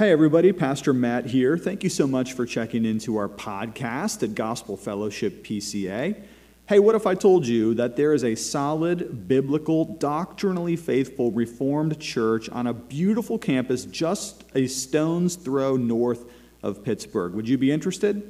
Hey, everybody, Pastor Matt here. Thank you so much for checking into our podcast at Gospel Fellowship PCA. Hey, what if I told you that there is a solid, biblical, doctrinally faithful Reformed church on a beautiful campus just a stone's throw north of Pittsburgh? Would you be interested?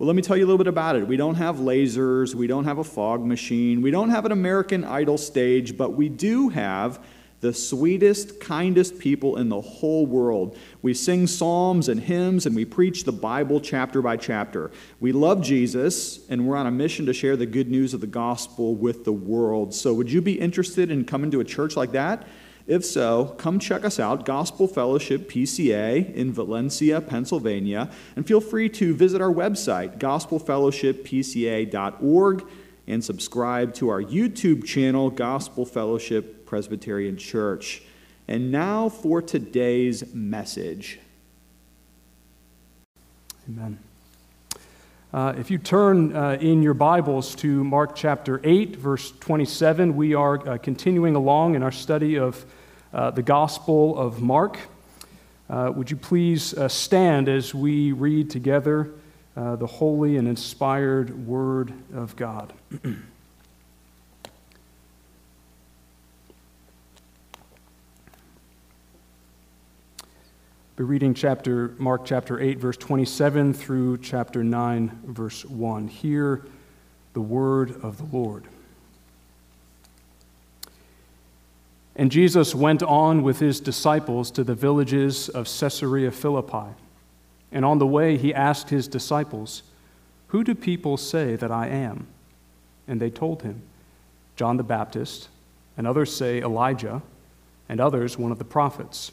Well, let me tell you a little bit about it. We don't have lasers, we don't have a fog machine, we don't have an American Idol stage, but we do have the sweetest, kindest people in the whole world. We sing psalms and hymns and we preach the Bible chapter by chapter. We love Jesus and we're on a mission to share the good news of the gospel with the world. So, would you be interested in coming to a church like that? If so, come check us out, Gospel Fellowship PCA in Valencia, Pennsylvania, and feel free to visit our website, gospelfellowshippca.org, and subscribe to our YouTube channel, Gospel Fellowship Presbyterian Church. And now for today's message. Amen. Uh, if you turn uh, in your Bibles to Mark chapter 8, verse 27, we are uh, continuing along in our study of uh, the Gospel of Mark. Uh, would you please uh, stand as we read together the holy and inspired Word of God? Be reading chapter Mark chapter 8 verse 27 through chapter 9 verse 1. Hear the word of the Lord. And Jesus went on with his disciples to the villages of Caesarea Philippi. And on the way he asked his disciples, "Who do people say that I am?" And they told him, "John the Baptist, and others say Elijah, and others one of the prophets."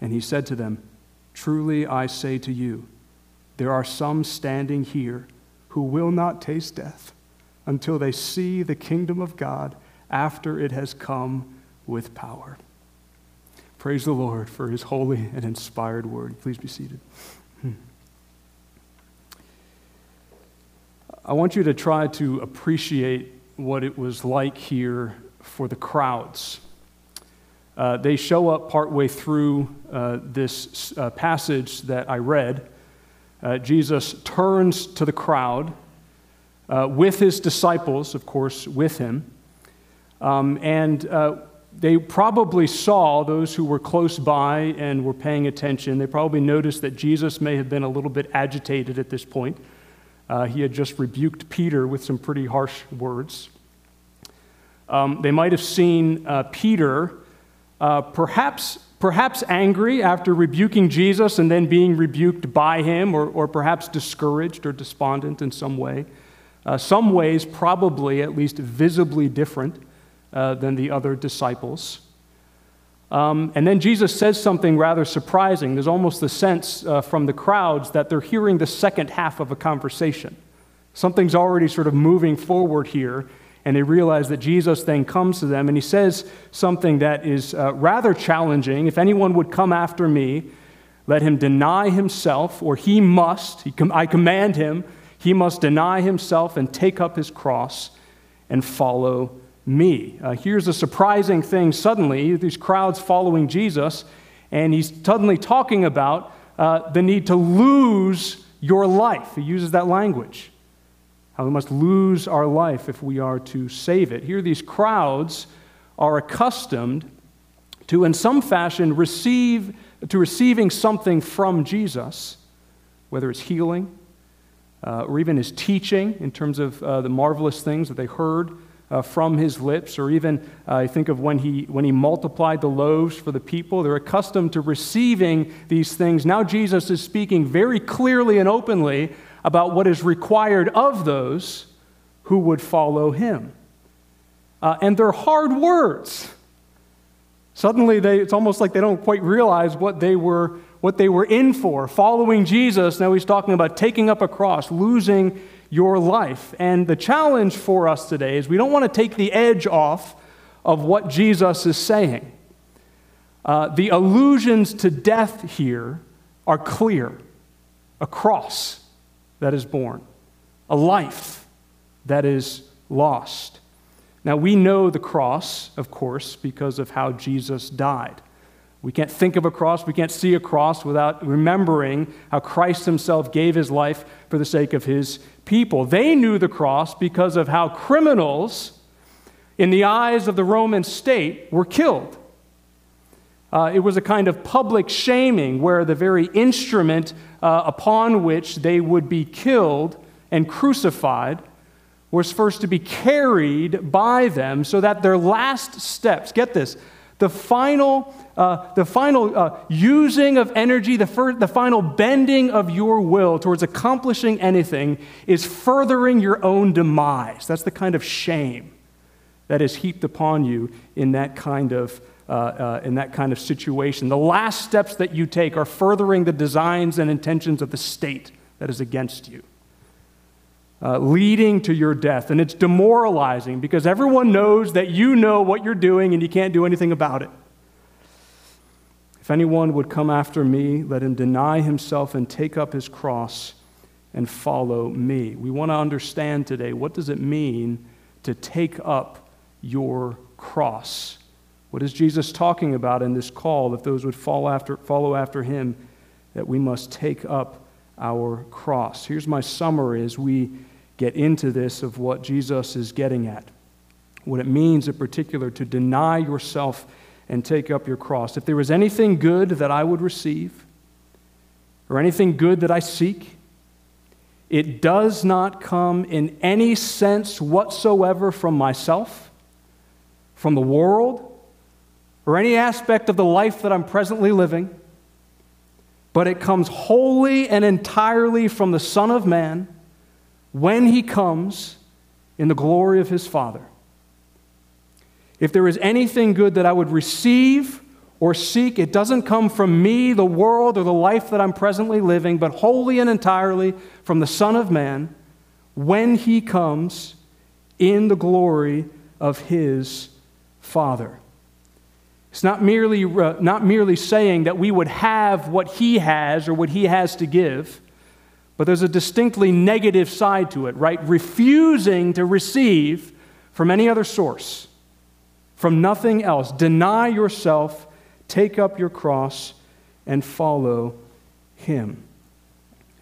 And he said to them, Truly I say to you, there are some standing here who will not taste death until they see the kingdom of God after it has come with power. Praise the Lord for his holy and inspired word. Please be seated. Hmm. I want you to try to appreciate what it was like here for the crowds uh, they show up partway through uh, this uh, passage that I read. Uh, Jesus turns to the crowd uh, with his disciples, of course, with him. Um, and uh, they probably saw those who were close by and were paying attention. They probably noticed that Jesus may have been a little bit agitated at this point. he had just rebuked Peter with some pretty harsh words. Um, they might have seen Peter uh, perhaps, perhaps angry after rebuking Jesus and then being rebuked by him, or, or perhaps discouraged or despondent in some way. Uh, some ways, probably at least visibly different uh, than the other disciples. Um, and then Jesus says something rather surprising. There's almost the sense uh, from the crowds that they're hearing the second half of a conversation. Something's already sort of moving forward here, and they realize that Jesus then comes to them and he says something that is uh, rather challenging. If anyone would come after me, let him deny himself, or he must, he com- I command him, he must deny himself and take up his cross and follow me. Uh, here's a surprising thing suddenly, these crowds following Jesus, and he's suddenly talking about uh, the need to lose your life. He uses that language. How we must lose our life if we are to save it. Here, these crowds are accustomed to, in some fashion, receive, to receiving something from Jesus, whether it's healing uh, or even his teaching in terms of uh, the marvelous things that they heard uh, from his lips, or even uh, I think of when he, when he multiplied the loaves for the people. They're accustomed to receiving these things. Now Jesus is speaking very clearly and openly about what is required of those who would follow him. Uh, and they're hard words. Suddenly, they, it's almost like they don't quite realize what they were what they were in for. Following Jesus, now he's talking about taking up a cross, losing your life. And the challenge for us today is we don't want to take the edge off of what Jesus is saying. Uh, the allusions to death here are clear a cross that is borne, a life that is lost. Now, we know the cross, of course, because of how Jesus died. We can't think of a cross, we can't see a cross without remembering how Christ himself gave his life for the sake of his people. They knew the cross because of how criminals, in the eyes of the Roman state, were killed. Uh, it was a kind of public shaming where the very instrument uh, upon which they would be killed and crucified was first to be carried by them so that their last steps, get this, the final, uh, the final uh, using of energy, the, the final bending of your will towards accomplishing anything is furthering your own demise. That's the kind of shame that is heaped upon you in that kind of, uh, uh in that kind of situation. The last steps that you take are furthering the designs and intentions of the state that is against you uh, leading to your death. And it's demoralizing because everyone knows that you know what you're doing and you can't do anything about it. If anyone would come after me, let him deny himself and take up his cross and follow me. We want to understand today what does it mean to take up your cross? What is Jesus talking about in this call if those would follow after, follow after him that we must take up our cross? Here's my summary as we get into this of what Jesus is getting at. What it means in particular to deny yourself and take up your cross. If there was anything good that I would receive, or anything good that I seek, it does not come in any sense whatsoever from myself, from the world, or any aspect of the life that I'm presently living, but it comes wholly and entirely from the Son of Man when he comes in the glory of his Father. If there is anything good that I would receive or seek, it doesn't come from me, the world, or the life that I'm presently living, but wholly and entirely from the Son of Man when he comes in the glory of his Father. It's not merely, uh, not merely saying that we would have what he has or what he has to give but there's a distinctly negative side to it, right? Refusing to receive from any other source, from nothing else. Deny yourself, take up your cross, and follow Him.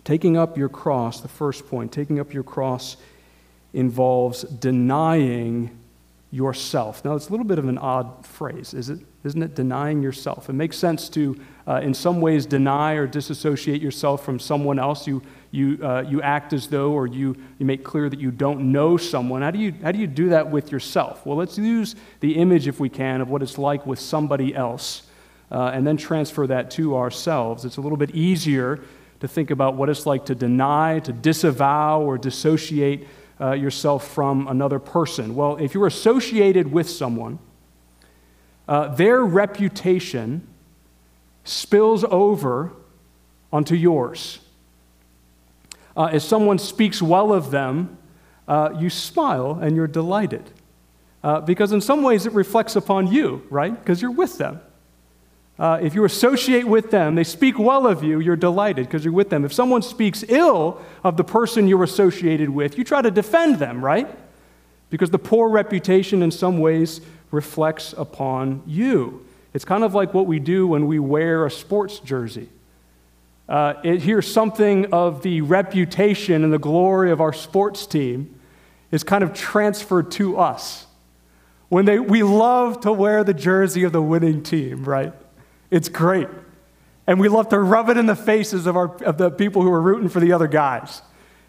Taking up your cross, the first point, taking up your cross involves denying yourself. Now, it's a little bit of an odd phrase, is it? Isn't it denying yourself? It makes sense to, uh, in some ways, deny or disassociate yourself from someone else. You you, uh, you act as though or you, you make clear that you don't know someone. How do, you, how do you do that with yourself? Well, let's use the image, if we can, of what it's like with somebody else uh, and then transfer that to ourselves. It's a little bit easier to think about what it's like to deny, to disavow, or dissociate uh, yourself from another person. Well, if you're associated with someone, uh, their reputation spills over onto yours. Uh, if someone speaks well of them, uh, you smile and you're delighted. Uh, because in some ways it reflects upon you, right? Because you're with them. Uh, if you associate with them, they speak well of you, you're delighted because you're with them. If someone speaks ill of the person you're associated with, you try to defend them, right? Because the poor reputation in some ways reflects upon you. It's kind of like what we do when we wear a sports jersey. Uh, it, here's something of the reputation and the glory of our sports team is kind of transferred to us. When they, we love to wear the jersey of the winning team, right? It's great. And we love to rub it in the faces of, our, of the people who are rooting for the other guys.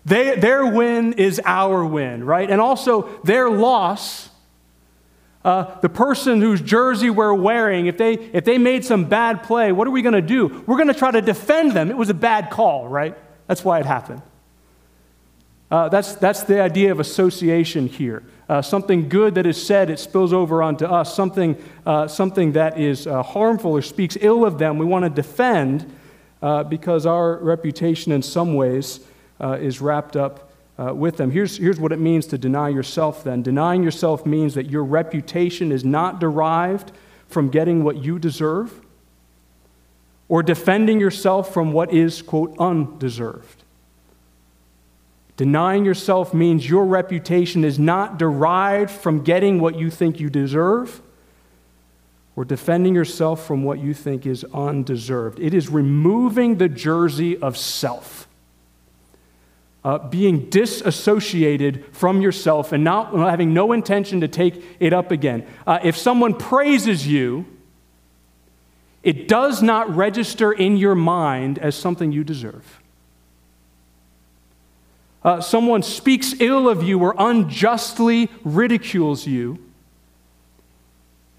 They, their win is our win, right? And also, their loss, uh, the person whose jersey we're wearing, if they, if they made some bad play, what are we going to do? We're going to try to defend them. It was a bad call, right? That's why it happened. Uh, that's, that's the idea of association here. Uh, something good that is said, it spills over onto us. Something, uh, something that is uh, harmful or speaks ill of them, we want to defend uh, because our reputation in some ways is wrapped up Uh, with them. Here's, here's what it means to deny yourself then. Denying yourself means that your reputation is not derived from getting what you deserve or defending yourself from what is, quote, undeserved. Denying yourself means your reputation is not derived from getting what you think you deserve or defending yourself from what you think is undeserved. It is removing the jersey of self, uh, being disassociated from yourself and not having no intention to take it up again. Uh, if someone praises you, it does not register in your mind as something you deserve uh, someone speaks ill of you or unjustly ridicules you,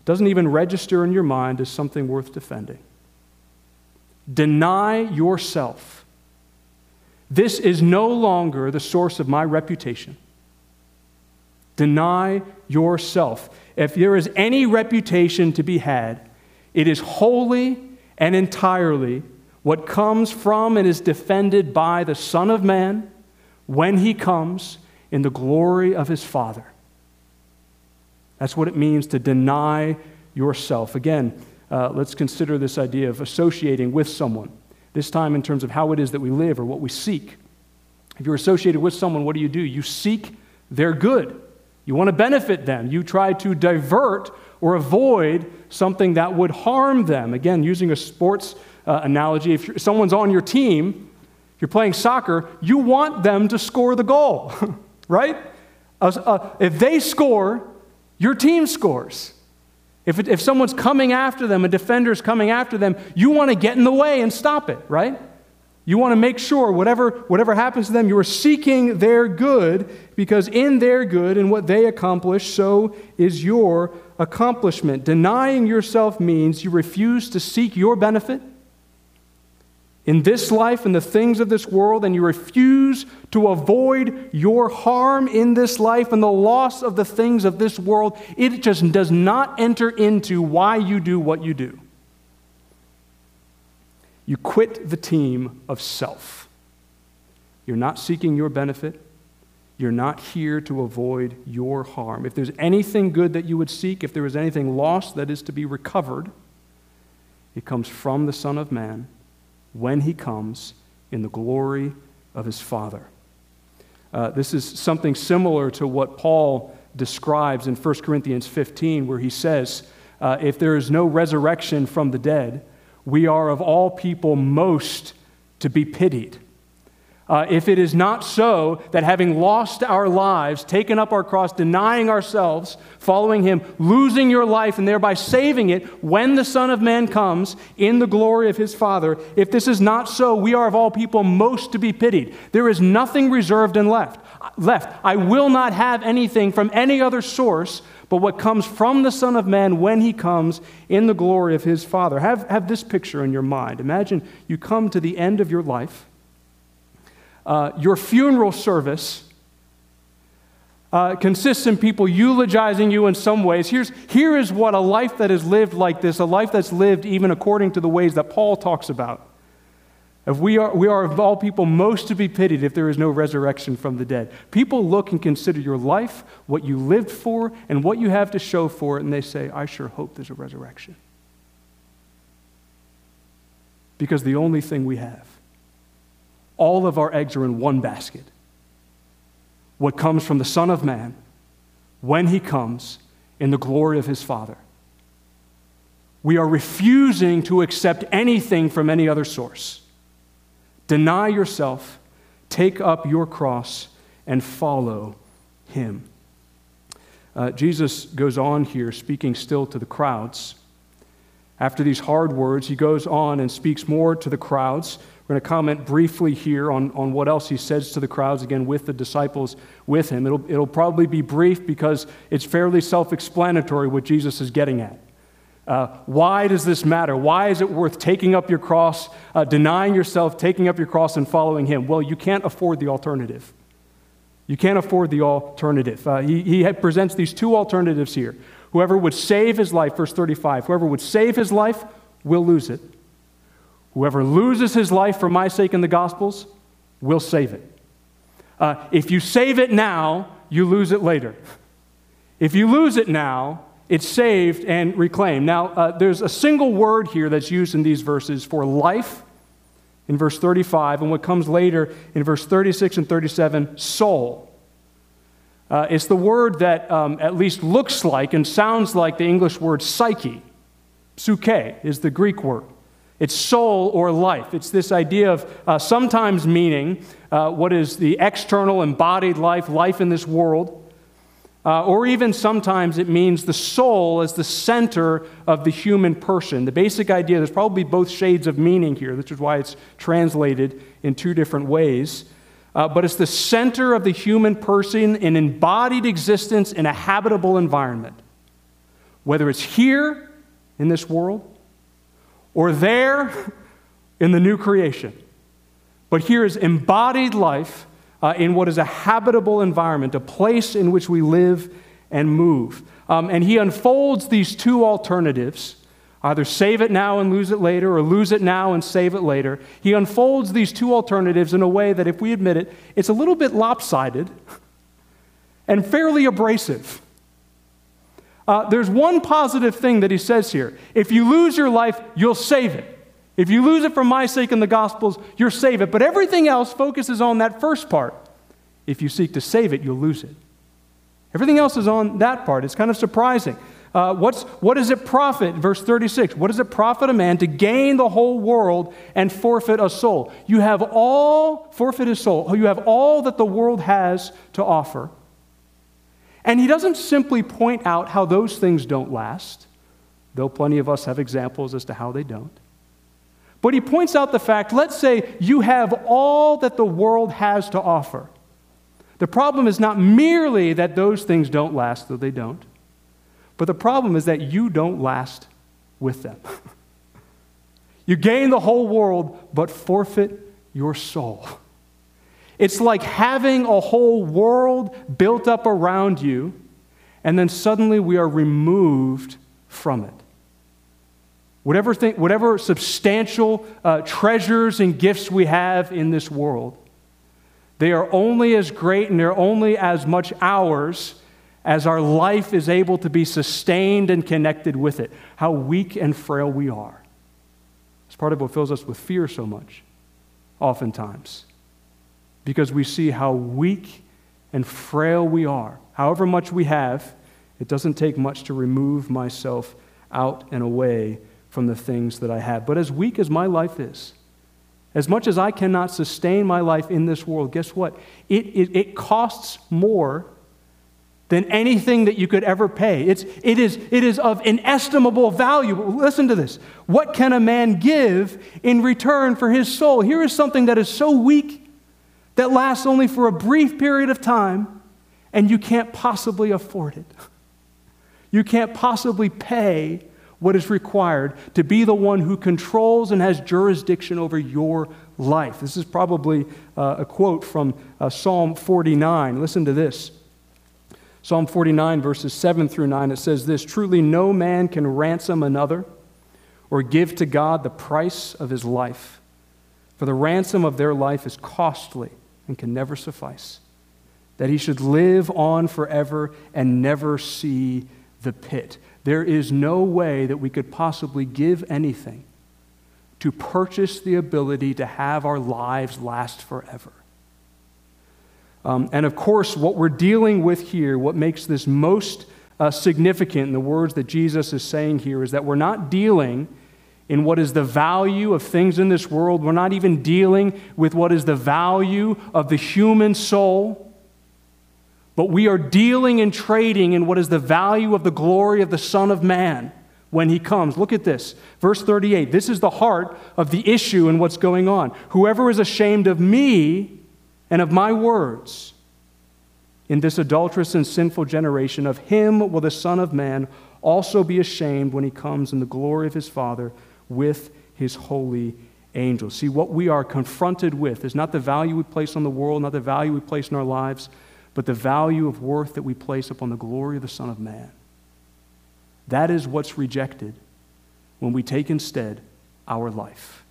doesn't even register in your mind as something worth defending. Deny yourself. This is no longer the source of my reputation. Deny yourself. If there is any reputation to be had, it is wholly and entirely what comes from and is defended by the Son of Man when he comes in the glory of his Father. That's what it means to deny yourself. Again, uh, let's consider this idea of associating with someone, this time in terms of how it is that we live or what we seek. If you're associated with someone, what do you do? You seek their good. You want to benefit them. You try to divert or avoid something that would harm them. Again, using a sports uh, analogy, if someone's on your team, you're playing soccer, you want them to score the goal, right? Uh, uh, if they score, your team scores. If, it, if someone's coming after them, a defender's coming after them, you want to get in the way and stop it, right? You want to make sure whatever, whatever happens to them, you are seeking their good because in their good and what they accomplish, so is your accomplishment. Denying yourself means you refuse to seek your benefit in this life and the things of this world, and you refuse to avoid your harm in this life and the loss of the things of this world, it just does not enter into why you do what you do. You quit the team of self. You're not seeking your benefit. You're not here to avoid your harm. If there's anything good that you would seek, if there is anything lost that is to be recovered, it comes from the Son of Man when he comes in the glory of his Father. Uh, this is something similar to what Paul describes in 1 Corinthians 15, where he says, uh, If there is no resurrection from the dead, we are of all people most to be pitied. Uh, if it is not so that having lost our lives, taken up our cross, denying ourselves, following Him, losing your life, and thereby saving it when the Son of Man comes in the glory of His Father, if this is not so, we are of all people most to be pitied. There is nothing reserved and left. Left. I will not have anything from any other source but what comes from the Son of Man when He comes in the glory of His Father. Have, have this picture in your mind. Imagine you come to the end of your life uh, your funeral service uh, consists in people eulogizing you in some ways. Here's, here is what a life that is lived like this, a life that's lived even according to the ways that Paul talks about. If we are, we are of all people most to be pitied if there is no resurrection from the dead. People look and consider your life, what you lived for, and what you have to show for it, and they say, I sure hope there's a resurrection. because the only thing we have, all of our eggs are in one basket. What comes from the Son of Man when he comes in the glory of his Father. We are refusing to accept anything from any other source. Deny yourself, take up your cross, and follow him. Uh, Jesus goes on here, speaking still to the crowds. After these hard words, he goes on and speaks more to the crowds. We're going to comment briefly here on, on what else he says to the crowds, again, with the disciples with him. It'll, it'll probably be brief because it's fairly self explanatory what Jesus is getting at. Uh, why does this matter? Why is it worth taking up your cross, uh, denying yourself, taking up your cross, and following Him? Well, you can't afford the alternative. You can't afford the alternative. Uh, he he presents these two alternatives here. Whoever would save his life, verse 35, whoever would save his life will lose it. Whoever loses his life for my sake in the Gospels will save it. Uh, if you save it now, you lose it later. If you lose it now, it's saved and reclaimed. Now, uh, there's a single word here that's used in these verses for life in verse 35, and what comes later in verse 36 and 37, soul. Uh, it's the word that um, at least looks like and sounds like the English word psyche. Suke is the Greek word. It's soul or life. It's this idea of uh, sometimes meaning uh, what is the external embodied life, life in this world, uh, or even sometimes it means the soul as the center of the human person. The basic idea, there's probably both shades of meaning here, which is why it's translated in two different ways. Uh, but it's the center of the human person in embodied existence in a habitable environment. Whether it's here in this world or there in the new creation. But here is embodied life uh, in what is a habitable environment, a place in which we live and move. Um, and he unfolds these two alternatives either save it now and lose it later, or lose it now and save it later. He unfolds these two alternatives in a way that, if we admit it, it's a little bit lopsided and fairly abrasive. Uh, there's one positive thing that he says here if you lose your life, you'll save it. If you lose it for my sake in the Gospels, you'll save it. But everything else focuses on that first part. If you seek to save it, you'll lose it. Everything else is on that part. It's kind of surprising. Uh, what's, what does it profit? Verse 36 What does it profit a man to gain the whole world and forfeit a soul? You have all, forfeit his soul, you have all that the world has to offer. And he doesn't simply point out how those things don't last, though plenty of us have examples as to how they don't. But he points out the fact let's say you have all that the world has to offer. The problem is not merely that those things don't last, though they don't, but the problem is that you don't last with them. you gain the whole world, but forfeit your soul. It's like having a whole world built up around you, and then suddenly we are removed from it. Whatever, thing, whatever substantial uh, treasures and gifts we have in this world, they are only as great and they're only as much ours as our life is able to be sustained and connected with it. How weak and frail we are. It's part of what fills us with fear so much, oftentimes, because we see how weak and frail we are. However much we have, it doesn't take much to remove myself out and away from the things that I have. But as weak as my life is, as much as I cannot sustain my life in this world, guess what? It, it, it costs more than anything that you could ever pay. It's, it, is, it is of inestimable value. Listen to this. What can a man give in return for his soul? Here is something that is so weak that lasts only for a brief period of time, and you can't possibly afford it. You can't possibly pay what is required to be the one who controls and has jurisdiction over your life. This is probably uh, a quote from uh, Psalm 49. Listen to this. Psalm 49, verses 7 through 9, it says this Truly, no man can ransom another or give to God the price of his life, for the ransom of their life is costly and can never suffice. That he should live on forever and never see the pit. There is no way that we could possibly give anything to purchase the ability to have our lives last forever. Um, and of course, what we're dealing with here, what makes this most uh, significant in the words that Jesus is saying here, is that we're not dealing in what is the value of things in this world. We're not even dealing with what is the value of the human soul. But we are dealing and trading in what is the value of the glory of the Son of Man when he comes. Look at this. Verse 38. This is the heart of the issue and what's going on. Whoever is ashamed of me and of my words in this adulterous and sinful generation, of him will the Son of Man also be ashamed when he comes in the glory of his Father with his holy angels. See, what we are confronted with is not the value we place on the world, not the value we place in our lives, but the value of worth that we place upon the glory of the Son of Man. That is what's rejected when we take instead our life.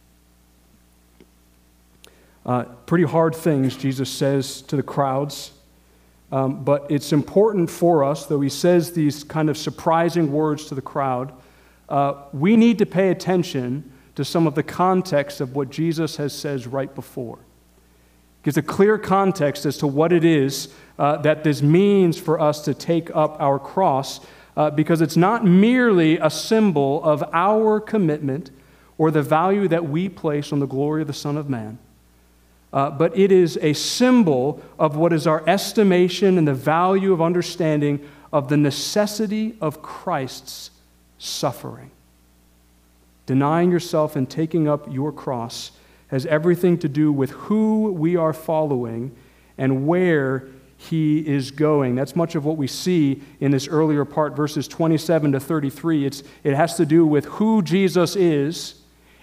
Uh, pretty hard things, Jesus says to the crowds. Um, but it's important for us, though he says these kind of surprising words to the crowd, uh, we need to pay attention to some of the context of what Jesus has says right before. Gives a clear context as to what it is uh, that this means for us to take up our cross, uh, because it's not merely a symbol of our commitment or the value that we place on the glory of the Son of Man. Uh, but it is a symbol of what is our estimation and the value of understanding of the necessity of Christ's suffering. Denying yourself and taking up your cross has everything to do with who we are following and where he is going. That's much of what we see in this earlier part, verses 27 to 33. It's, it has to do with who Jesus is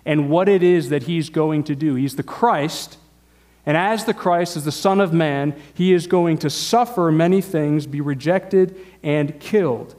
and what it is that he's going to do. He's the Christ, and as the Christ, as the Son of Man, he is going to suffer many things, be rejected, and killed.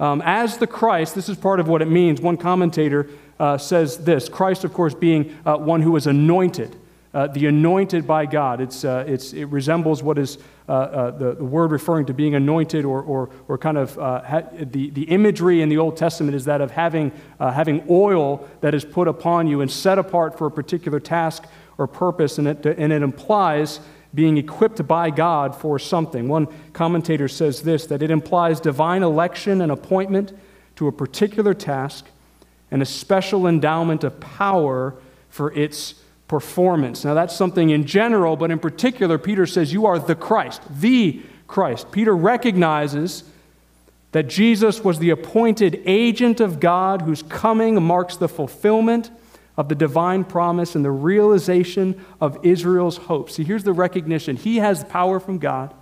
Um, as the Christ, this is part of what it means. One commentator uh, says this Christ, of course, being uh, one who was anointed, uh, the anointed by God. It's, uh, it's, it resembles what is uh, uh, the, the word referring to being anointed, or, or, or kind of ha- the, the imagery in the Old Testament is that of having, having oil that is put upon you and set apart for a particular task or purpose, and it, and it implies being equipped by God for something. One commentator says this that it implies divine election and appointment to a particular task and a special endowment of power for its performance. Now, that's something in general, but in particular, Peter says, You are the Christ, the Christ. Peter recognizes that Jesus was the appointed agent of God whose coming marks the fulfillment of the divine promise and the realization of Israel's hope. See, here's the recognition He has power from God,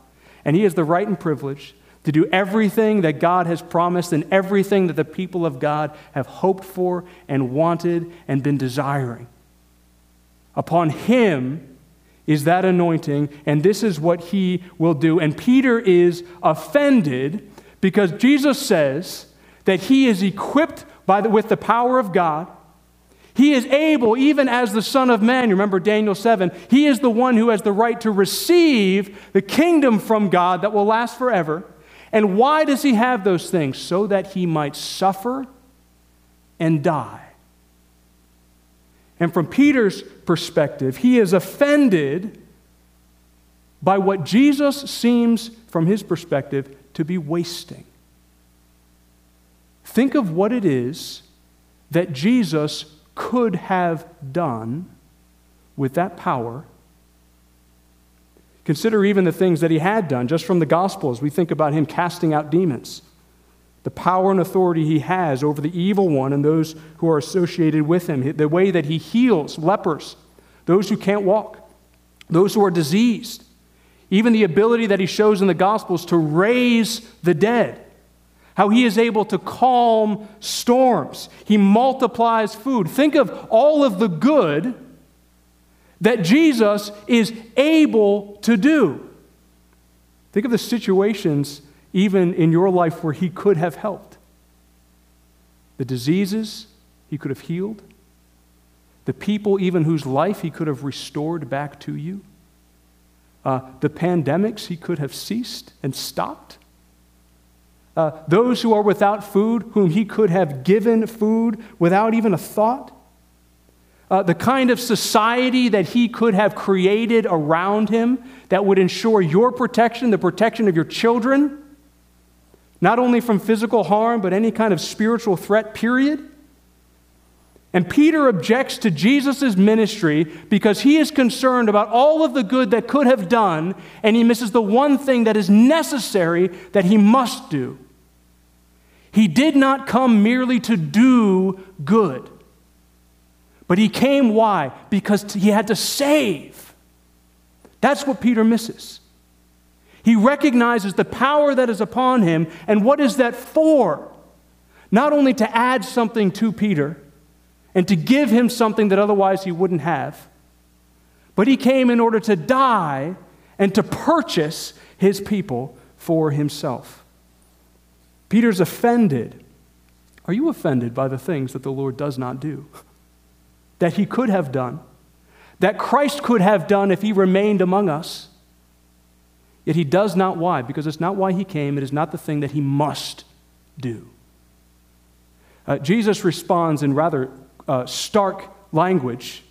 and He has the right and privilege to do everything that God has promised and everything that the people of God have hoped for and wanted and been desiring. Upon Him is that anointing, and this is what He will do. And Peter is offended because Jesus says that He is equipped the, with the power of God he is able, even as the Son of Man, remember Daniel 7, he is the one who has the right to receive the kingdom from God that will last forever. And why does he have those things? So that he might suffer and die. And from Peter's perspective, he is offended by what Jesus seems, from his perspective, to be wasting. Think of what it is that Jesus could have done with that power. Consider even the things that he had done, just from the Gospels. We think about him casting out demons, the power and authority he has over the evil one and those who are associated with him, the way that he heals lepers, those who can't walk, those who are diseased, even the ability that he shows in the Gospels to raise the dead how he is able to calm storms. He multiplies food. Think of all of the good that Jesus is able to do. Think of the situations, even in your life, where he could have helped. The diseases he could have healed, the people, even whose life he could have restored back to you, uh, the pandemics he could have ceased and stopped uh, those who are without food, whom he could have given food without even a thought. uh, the kind of society that he could have created around him that would ensure your protection, the protection of your children, not only from physical harm, but any kind of spiritual threat, period. And Peter objects to Jesus' ministry because he is concerned about all of the good that could have done, and he misses the one thing that is necessary that he must do. He did not come merely to do good. But he came, why? Because he had to save. That's what Peter misses. He recognizes the power that is upon him, and what is that for? Not only to add something to Peter and to give him something that otherwise he wouldn't have, but he came in order to die and to purchase his people for himself. Peter's offended. Are you offended by the things that the Lord does not do? that he could have done, that Christ could have done if he remained among us. Yet he does not. Why? Because it's not why he came, it is not the thing that he must do. Uh, Jesus responds in rather uh, stark language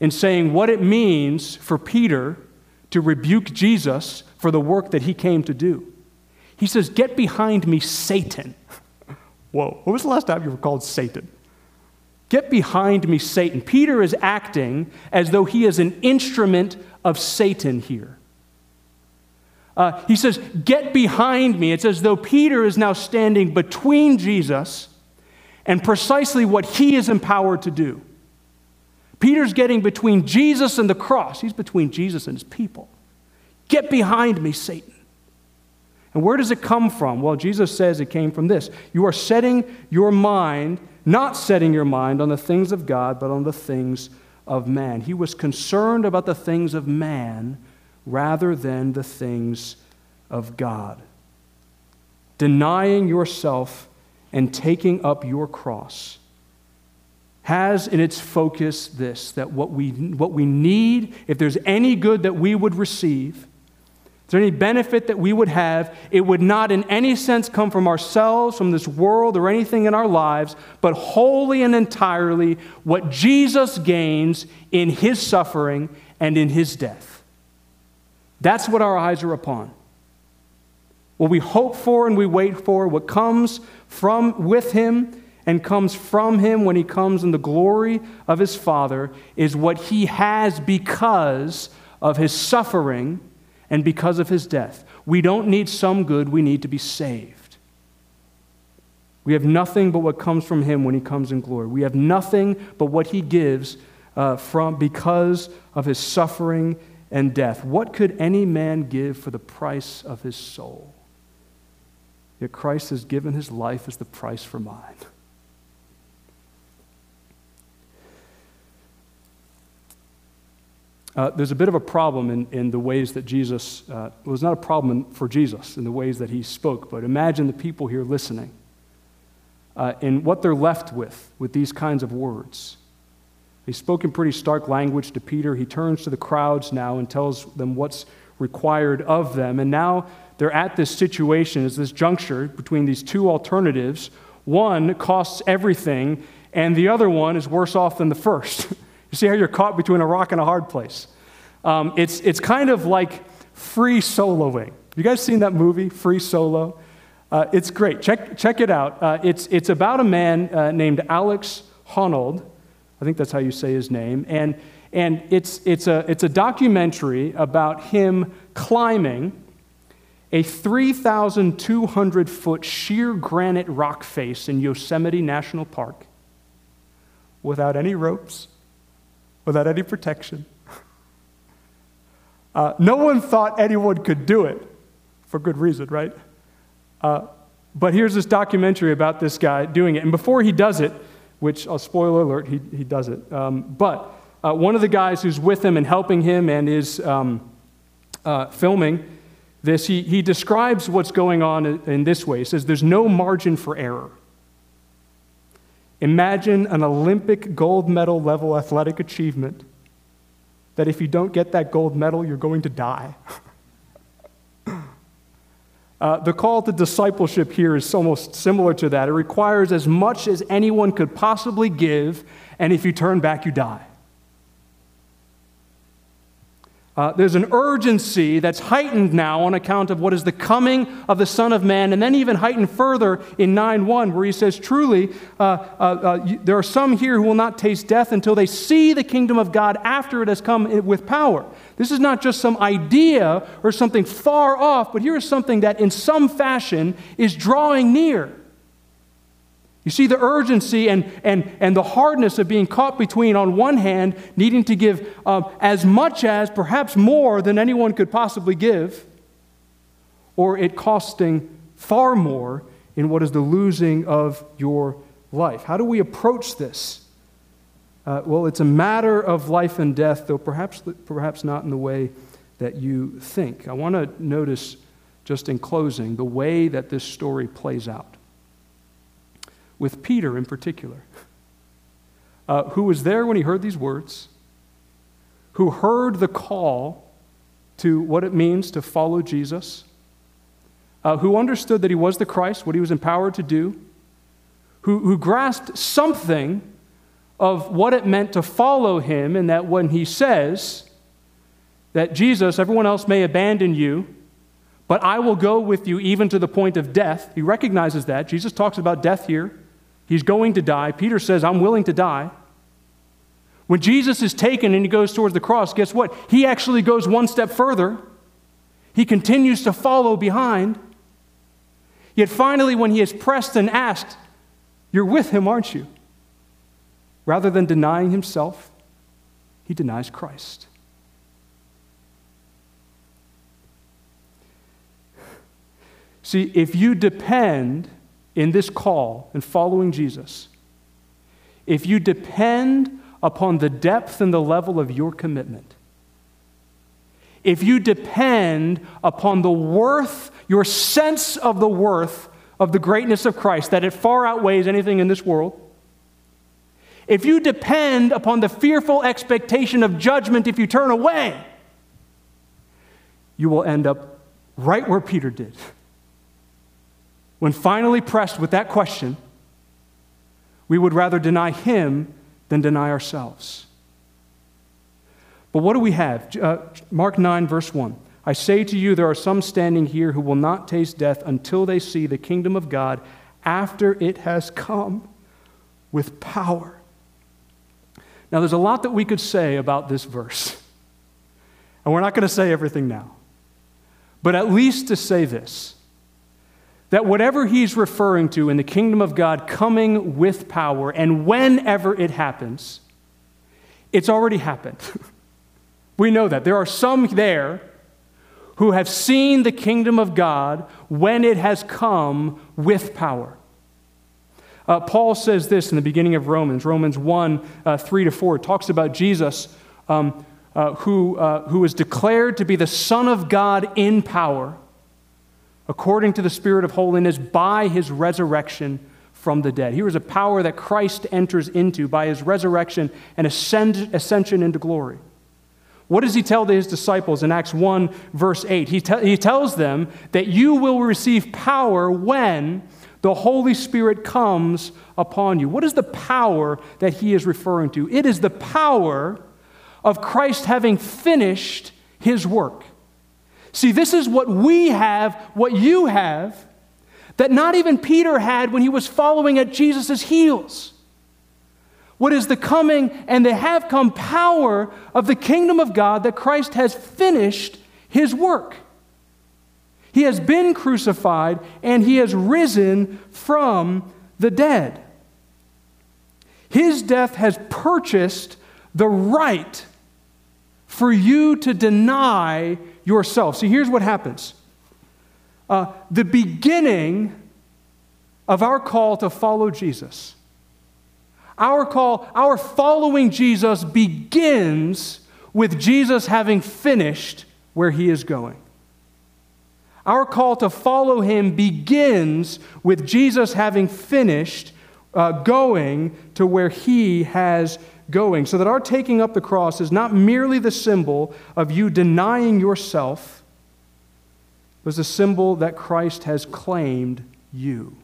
in saying what it means for Peter to rebuke Jesus for the work that he came to do. He says, Get behind me, Satan. Whoa, when was the last time you were called Satan? Get behind me, Satan. Peter is acting as though he is an instrument of Satan here. Uh, he says, Get behind me. It's as though Peter is now standing between Jesus and precisely what he is empowered to do. Peter's getting between Jesus and the cross, he's between Jesus and his people. Get behind me, Satan. And where does it come from? Well, Jesus says it came from this. You are setting your mind not setting your mind on the things of God, but on the things of man. He was concerned about the things of man rather than the things of God. Denying yourself and taking up your cross has in its focus this that what we, what we need, if there's any good that we would receive, there any benefit that we would have? It would not in any sense come from ourselves, from this world, or anything in our lives, but wholly and entirely what Jesus gains in his suffering and in his death. That's what our eyes are upon. What we hope for and we wait for, what comes from with him and comes from him when he comes in the glory of his Father, is what he has because of his suffering and because of his death. We don't need some good, we need to be saved. We have nothing but what comes from him when he comes in glory. We have nothing but what he gives uh, from, because of his suffering and death. What could any man give for the price of his soul? Yet Christ has given his life as the price for mine. Uh, there's a bit of a problem in, in the ways that Jesus, uh, it was not a problem for Jesus in the ways that he spoke, but imagine the people here listening uh, and what they're left with with these kinds of words. He spoke in pretty stark language to Peter. He turns to the crowds now and tells them what's required of them. And now they're at this situation, is this juncture between these two alternatives. One costs everything, and the other one is worse off than the first. You see how you're caught between a rock and a hard place. Um, it's, it's kind of like free soloing. You guys seen that movie, Free Solo? Uh, it's great. Check, check it out. Uh, it's, it's about a man uh, named Alex Honnold. I think that's how you say his name. And, and it's, it's, a, it's a documentary about him climbing a 3,200 foot sheer granite rock face in Yosemite National Park without any ropes, without any protection. Uh, no one thought anyone could do it, for good reason, right? Uh, but here's this documentary about this guy doing it. And before he does it, which, I'll spoiler alert, he, he does it. Um, but uh, one of the guys who's with him and helping him and is um, uh, filming this, he, he describes what's going on in, in this way. He says, There's no margin for error. Imagine an Olympic gold medal level athletic achievement that if you don't get that gold medal, you're going to die. uh, the call to discipleship here is almost similar to that. It requires as much as anyone could possibly give and if you turn back, you die. Uh, there's an urgency that's heightened now on account of what is the coming of the Son of Man, and then even heightened further in 9 1, where he says, Truly, uh, uh, uh there are some here who will not taste death until they see the kingdom of God after it has come with power. This is not just some idea or something far off, but here is something that in some fashion is drawing near. You see the urgency and, and, and the hardness of being caught between, on one hand, needing to give uh, as much as, perhaps more than anyone could possibly give, or it costing far more in what is the losing of your life. How do we approach this? Uh, well, it's a matter of life and death, though perhaps, perhaps not in the way that you think. I want to notice, just in closing, the way that this story plays out with Peter in particular, uh, who was there when he heard these words, who heard the call to what it means to follow Jesus, uh, who understood that he was the Christ, what he was empowered to do, who, who grasped something of what it meant to follow him, and that when he says that Jesus, everyone else may abandon you, but I will go with you even to the point of death. He recognizes that. Jesus talks about death here. He's going to die. Peter says, I'm willing to die. When Jesus is taken and he goes towards the cross, guess what? He actually goes one step further. He continues to follow behind. Yet finally, when he is pressed and asked, You're with him, aren't you? Rather than denying himself, he denies Christ. See, if you depend in this call and following Jesus, if you depend upon the depth and the level of your commitment, if you depend upon the worth, your sense of the worth of the greatness of Christ, that it far outweighs anything in this world, if you depend upon the fearful expectation of judgment if you turn away, you will end up right where Peter did when finally pressed with that question, we would rather deny him than deny ourselves. But what do we have? Uh, Mark 9, verse 1. I say to you, there are some standing here who will not taste death until they see the kingdom of God after it has come with power. Now, there's a lot that we could say about this verse. And we're not going to say everything now. But at least to say this that whatever he's referring to in the kingdom of God coming with power, and whenever it happens, it's already happened. we know that. There are some there who have seen the kingdom of God when it has come with power. Uh, Paul says this in the beginning of Romans, Romans 1 uh, 3 to 4. It talks about Jesus, um, uh, who, uh, who was declared to be the Son of God in power according to the Spirit of holiness by his resurrection from the dead. Here is a power that Christ enters into by his resurrection and ascend, ascension into glory. What does he tell his disciples in Acts 1, verse 8? He, te- he tells them that you will receive power when the Holy Spirit comes upon you. What is the power that he is referring to? It is the power of Christ having finished his work. See, this is what we have, what you have, that not even Peter had when he was following at Jesus' heels. What is the coming and the have come power of the kingdom of God that Christ has finished his work. He has been crucified and he has risen from the dead. His death has purchased the right for you to deny yourself. See, here's what happens uh, the beginning of our call to follow Jesus. Our call, our following Jesus begins with Jesus having finished where he is going. Our call to follow him begins with Jesus having finished uh, going to where he has going, so that our taking up the cross is not merely the symbol of you denying yourself, but a symbol that Christ has claimed you.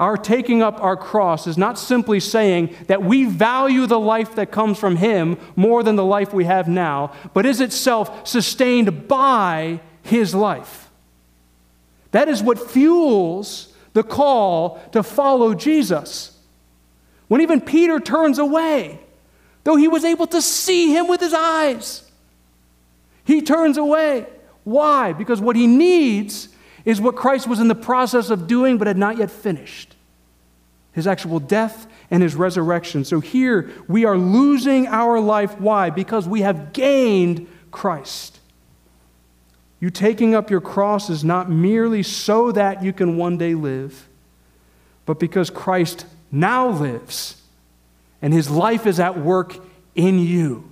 Our taking up our cross is not simply saying that we value the life that comes from Him more than the life we have now, but is itself sustained by His life. That is what fuels the call to follow Jesus. When even Peter turns away, though he was able to see Him with his eyes, he turns away. Why? Because what he needs is what Christ was in the process of doing but had not yet finished his actual death and his resurrection. So here we are losing our life. Why? Because we have gained Christ. You taking up your cross is not merely so that you can one day live, but because Christ now lives and his life is at work in you.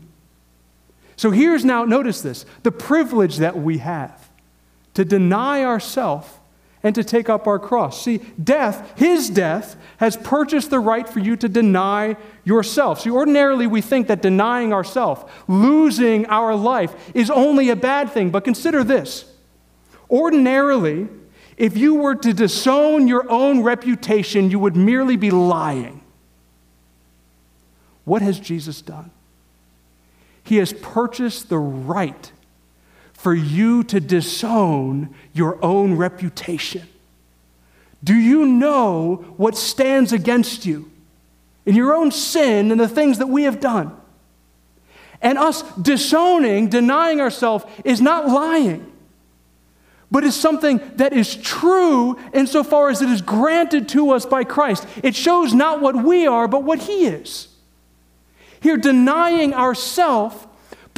So here's now, notice this the privilege that we have to deny ourselves and to take up our cross. See, death, his death, has purchased the right for you to deny yourself. See, ordinarily we think that denying ourselves, losing our life, is only a bad thing. But consider this ordinarily, if you were to disown your own reputation, you would merely be lying. What has Jesus done? He has purchased the right for you to disown your own reputation? Do you know what stands against you in your own sin and the things that we have done? And us disowning, denying ourselves, is not lying, but is something that is true insofar as it is granted to us by Christ. It shows not what we are, but what He is. Here, denying ourself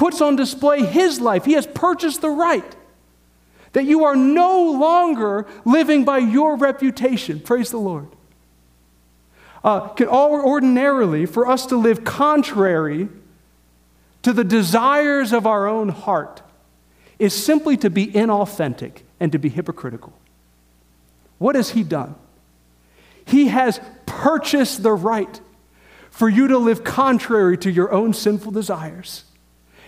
puts on display his life. He has purchased the right that you are no longer living by your reputation. Praise the Lord. Uh, can ordinarily, for us to live contrary to the desires of our own heart, is simply to be inauthentic and to be hypocritical. What has he done? He has purchased the right for you to live contrary to your own sinful desires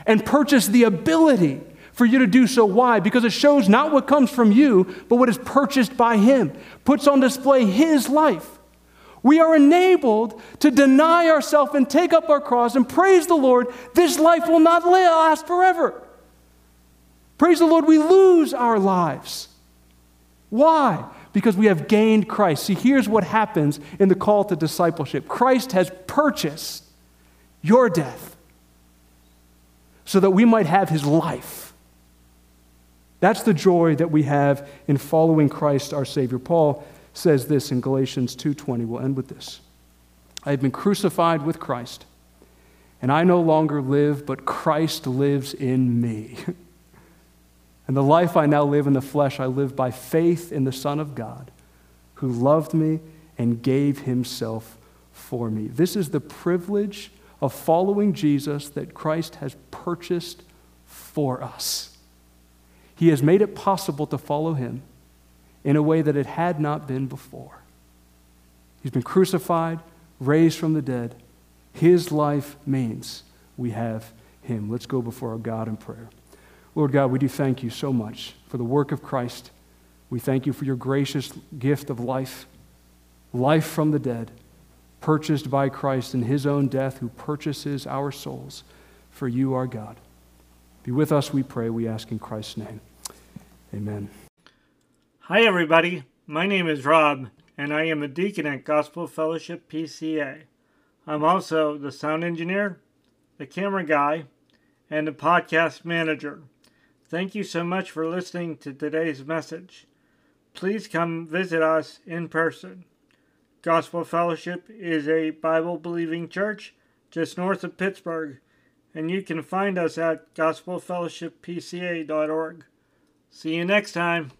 and purchase the ability for you to do so. Why? Because it shows not what comes from you, but what is purchased by Him, puts on display His life. We are enabled to deny ourselves and take up our cross and praise the Lord. This life will not last forever. Praise the Lord, we lose our lives. Why? Because we have gained Christ. See, here's what happens in the call to discipleship Christ has purchased your death so that we might have his life. That's the joy that we have in following Christ our Savior. Paul says this in Galatians 2:20. We'll end with this. I have been crucified with Christ, and I no longer live, but Christ lives in me. and the life I now live in the flesh, I live by faith in the Son of God, who loved me and gave himself for me. This is the privilege of following Jesus that Christ has purchased for us. He has made it possible to follow him in a way that it had not been before. He's been crucified, raised from the dead. His life means we have him. Let's go before our God in prayer. Lord God, we do thank you so much for the work of Christ. We thank you for your gracious gift of life, life from the dead purchased by Christ in his own death, who purchases our souls for you, our God. Be with us, we pray, we ask in Christ's name. Amen. Hi, everybody. My name is Rob, and I am a deacon at Gospel Fellowship PCA. I'm also the sound engineer, the camera guy, and the podcast manager. Thank you so much for listening to today's message. Please come visit us in person. Gospel Fellowship is a Bible believing church just north of Pittsburgh, and you can find us at gospelfellowshippca.org. See you next time.